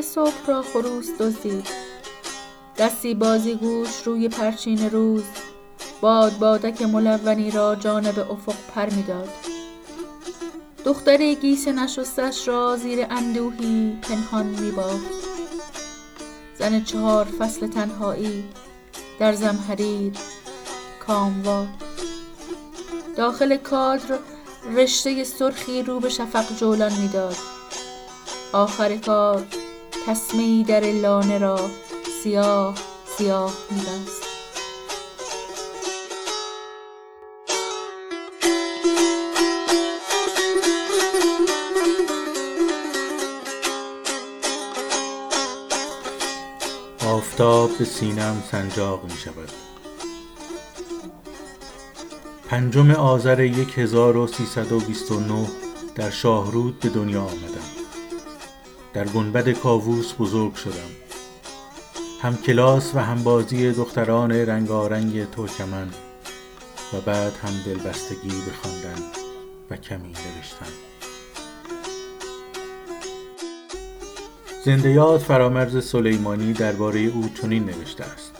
صبح را خروس دزدید. دستی بازی گوش روی پرچین روز باد بادک ملونی را جانب افق پر می‌داد. دختری گیس نشستش را زیر اندوهی پنهان میبافت زن چهار فصل تنهایی در زمهریر کاموا داخل کادر رشته سرخی رو به شفق جولان می‌داد. آخر کار تسمه در لانه را سیاه سیاه میبست. آفتاب به سینم سنجاق می شود پنجم آذر 1329 در شاهرود به دنیا آمدم. در گنبد کاووس بزرگ شدم. هم کلاس و هم بازی دختران رنگارنگ ترکمن و بعد هم دلبستگی به خواندن و کمی نوشتن. زنده فرامرز سلیمانی درباره او چنین نوشته است.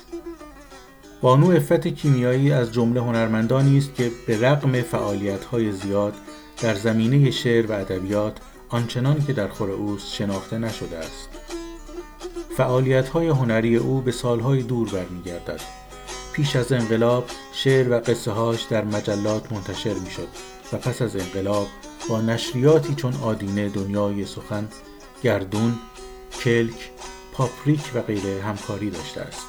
بانو افت کیمیایی از جمله هنرمندانی است که به رغم فعالیت‌های زیاد در زمینه شعر و ادبیات آنچنان که در خور اوست شناخته نشده است. فعالیت‌های هنری او به سالهای دور برمیگردد. پیش از انقلاب شعر و قصه هاش در مجلات منتشر می شد و پس از انقلاب با نشریاتی چون آدینه دنیای سخن گردون کلک پاپریک و غیره همکاری داشته است.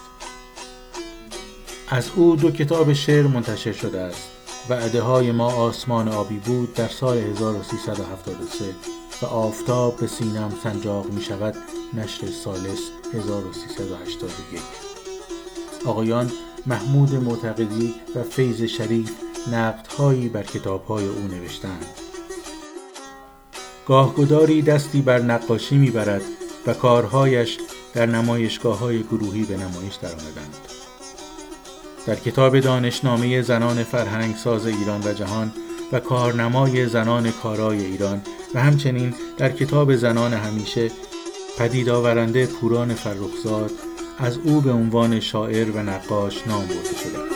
از او دو کتاب شعر منتشر شده است وعده های ما آسمان آبی بود در سال 1373 و آفتاب به سینم سنجاق می شود نشر سالس 1381 آقایان محمود معتقدی و فیض شریف نقدهایی بر کتابهای او نوشتند گاهگداری دستی بر نقاشی می‌برد و کارهایش در نمایشگاه های گروهی به نمایش درآمدند. در کتاب دانشنامه زنان فرهنگ ساز ایران و جهان و کارنمای زنان کارای ایران و همچنین در کتاب زنان همیشه پدید آورنده پوران فرخزاد از او به عنوان شاعر و نقاش نام برده شده.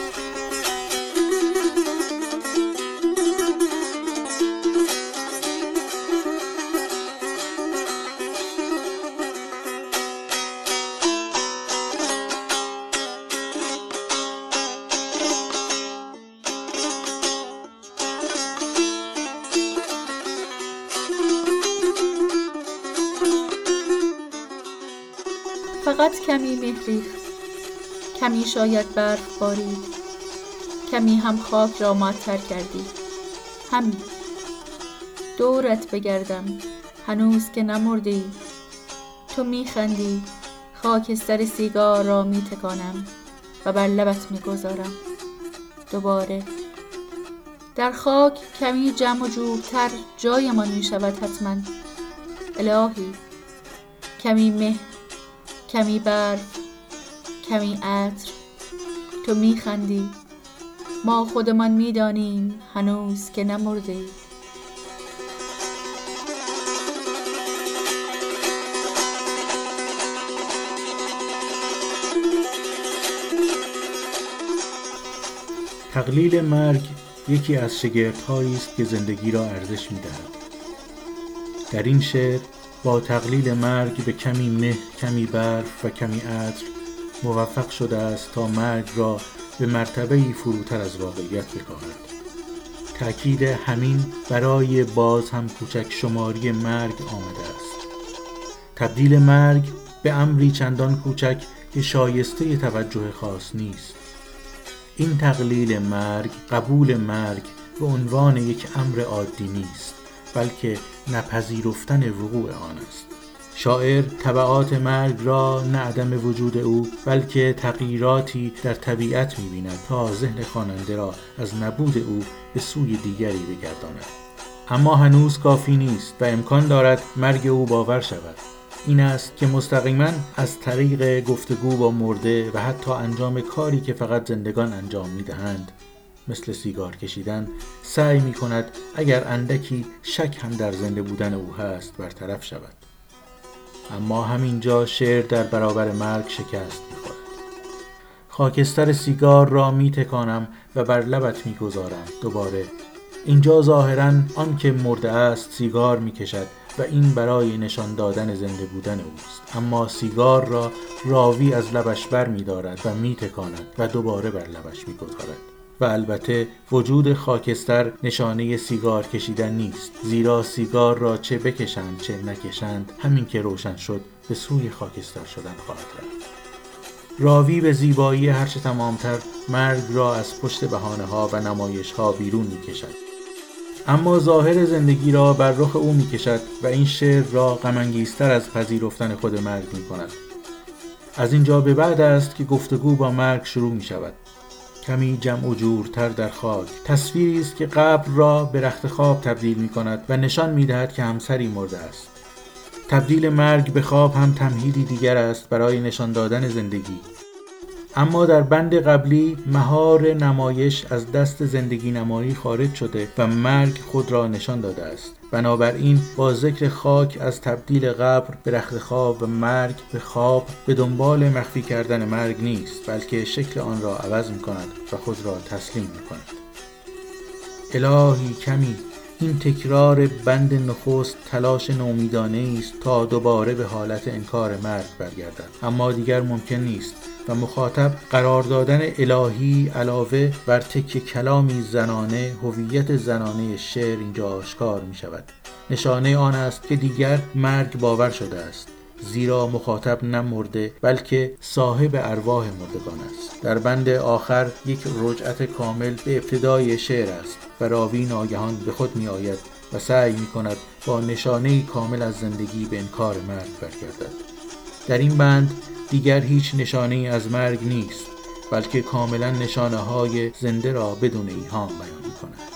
فقط کمی مهری کمی شاید برف بارید کمی هم خاک را معطر کردی. همین. دورت بگردم هنوز که نمردی. تو میخندی خاکستر سیگار را میتکانم و بر لبت می‌گذارم. دوباره. در خاک کمی جمع و جورتر جایمان می‌شود حتما. الهی. کمی مه کمی برف کمی عطر. تو میخندی. ما خودمان می‌دانیم هنوز که نمرده تقلیل مرگ یکی از شگردهایی است که زندگی را ارزش می‌دهد. در این شعر با تقلیل مرگ به کمی مه کمی برف و کمی عطر موفق شده است تا مرگ را به مرتبه فروتر از واقعیت بکاهد تأکید همین برای باز هم کوچک شماری مرگ آمده است. تبدیل مرگ به امری چندان کوچک که شایسته توجه خاص نیست. این تقلیل مرگ قبول مرگ به عنوان یک امر عادی نیست. بلکه نپذیرفتن وقوع آن است. شاعر طبعات مرگ را نه عدم وجود او بلکه تغییراتی در طبیعت می‌بیند تا ذهن خواننده را از نبود او به سوی دیگری بگرداند. اما هنوز کافی نیست و امکان دارد مرگ او باور شود. این است که مستقیما از طریق گفتگو با مرده و حتی انجام کاری که فقط زندگان انجام می‌دهند مثل سیگار کشیدن سعی می کند اگر اندکی شک هم در زنده بودن او هست برطرف شود. اما همینجا شعر در برابر مرگ شکست می‌خورد. خاکستر سیگار را می تکانم و بر لبت می گذارم دوباره اینجا ظاهرا آنکه مرده است سیگار می کشد و این برای نشان دادن زنده بودن اوست. اما سیگار را راوی از لبش بر می دارد و می تکاند و دوباره بر لبش می گذارد و البته وجود خاکستر نشانه سیگار کشیدن نیست. زیرا سیگار را چه بکشند چه نکشند همین که روشن شد به سوی خاکستر شدن خواهد رفت. راوی به زیبایی هرچه تمامتر مرگ را از پشت بهانه ها و نمایش ها بیرون می کشد اما ظاهر زندگی را بر رخ او می کشد و این شعر را غمانگیزتر از پذیرفتن خود مرگ می کند از اینجا به بعد است که گفتگو با مرگ شروع می شود کمی جمع و جورتر در خاک. تصویری است که قبر را به رخت خواب تبدیل می کند و نشان می دهد که همسری مرده است. تبدیل مرگ به خواب هم تمهیدی دیگر است برای نشان دادن زندگی. اما در بند قبلی مهار نمایش از دست زندگی نمایی خارج شده و مرگ خود را نشان داده است. بنابراین با ذکر خاک از تبدیل قبر به رخت خواب و مرگ به خواب به دنبال مخفی کردن مرگ نیست بلکه شکل آن را عوض می کند و خود را تسلیم می کند الهی کمی این تکرار بند نخست تلاش نومیدانه است تا دوباره به حالت انکار مرگ برگردد. اما دیگر ممکن نیست و مخاطب قرار دادن الهی علاوه بر تک کلامی زنانه هویت زنانه شعر اینجا آشکار می شود نشانه آن است که دیگر مرگ باور شده است. زیرا مخاطب نمرده بلکه صاحب ارواح مردگان است. در بند آخر یک رجعت کامل به ابتدای شعر است. و راوی ناگهان به خود می آید و سعی می کند با نشانه کامل از زندگی به انکار مرگ برگردد. در این بند دیگر هیچ نشانه از مرگ نیست بلکه کاملا نشانه های زنده را بدون ایهام بیان می کند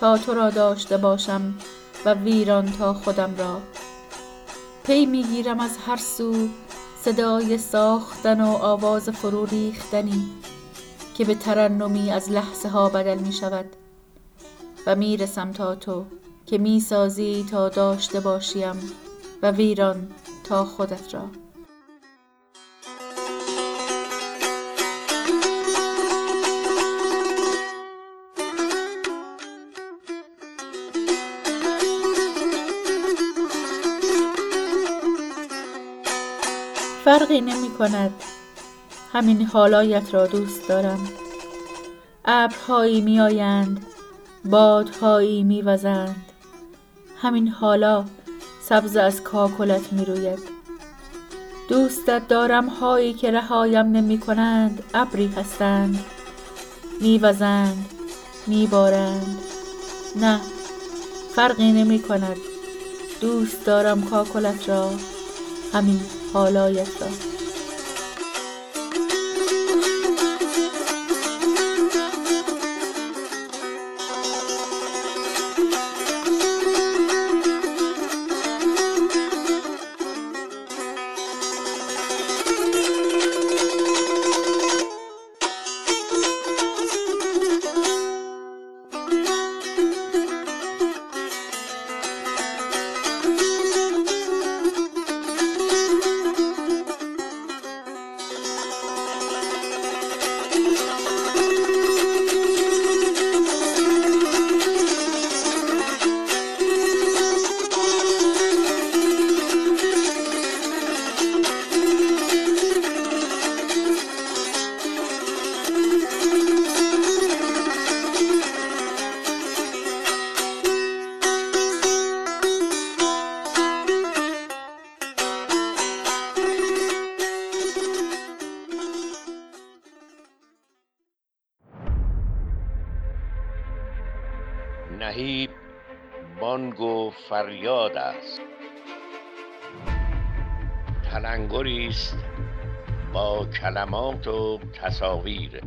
تا تو را داشته باشم و ویران تا خودم را. پی می‌گیرم از هر سو صدای ساختن و آواز فرو ریختنی که به ترنمی از لحظه ها بدل می شود. و می‌رسم تا تو که می‌سازی تا داشته باشیم و ویران تا خودت را. فرقی نمی کند. همین حالایت را دوست دارم. ابرهایی می آیند بادهایی می وزند. همین حالا سبز از کاکلت می روید. دوستت دارم هایی که رهایم نمی کنند ابری هستند. می وزند می بارند. نه فرقی نمی کند. دوست دارم کاکلت را. همین حالایت را. نهیب بانگ و فریاد است. تلنگری است با کلمات و تصاویر.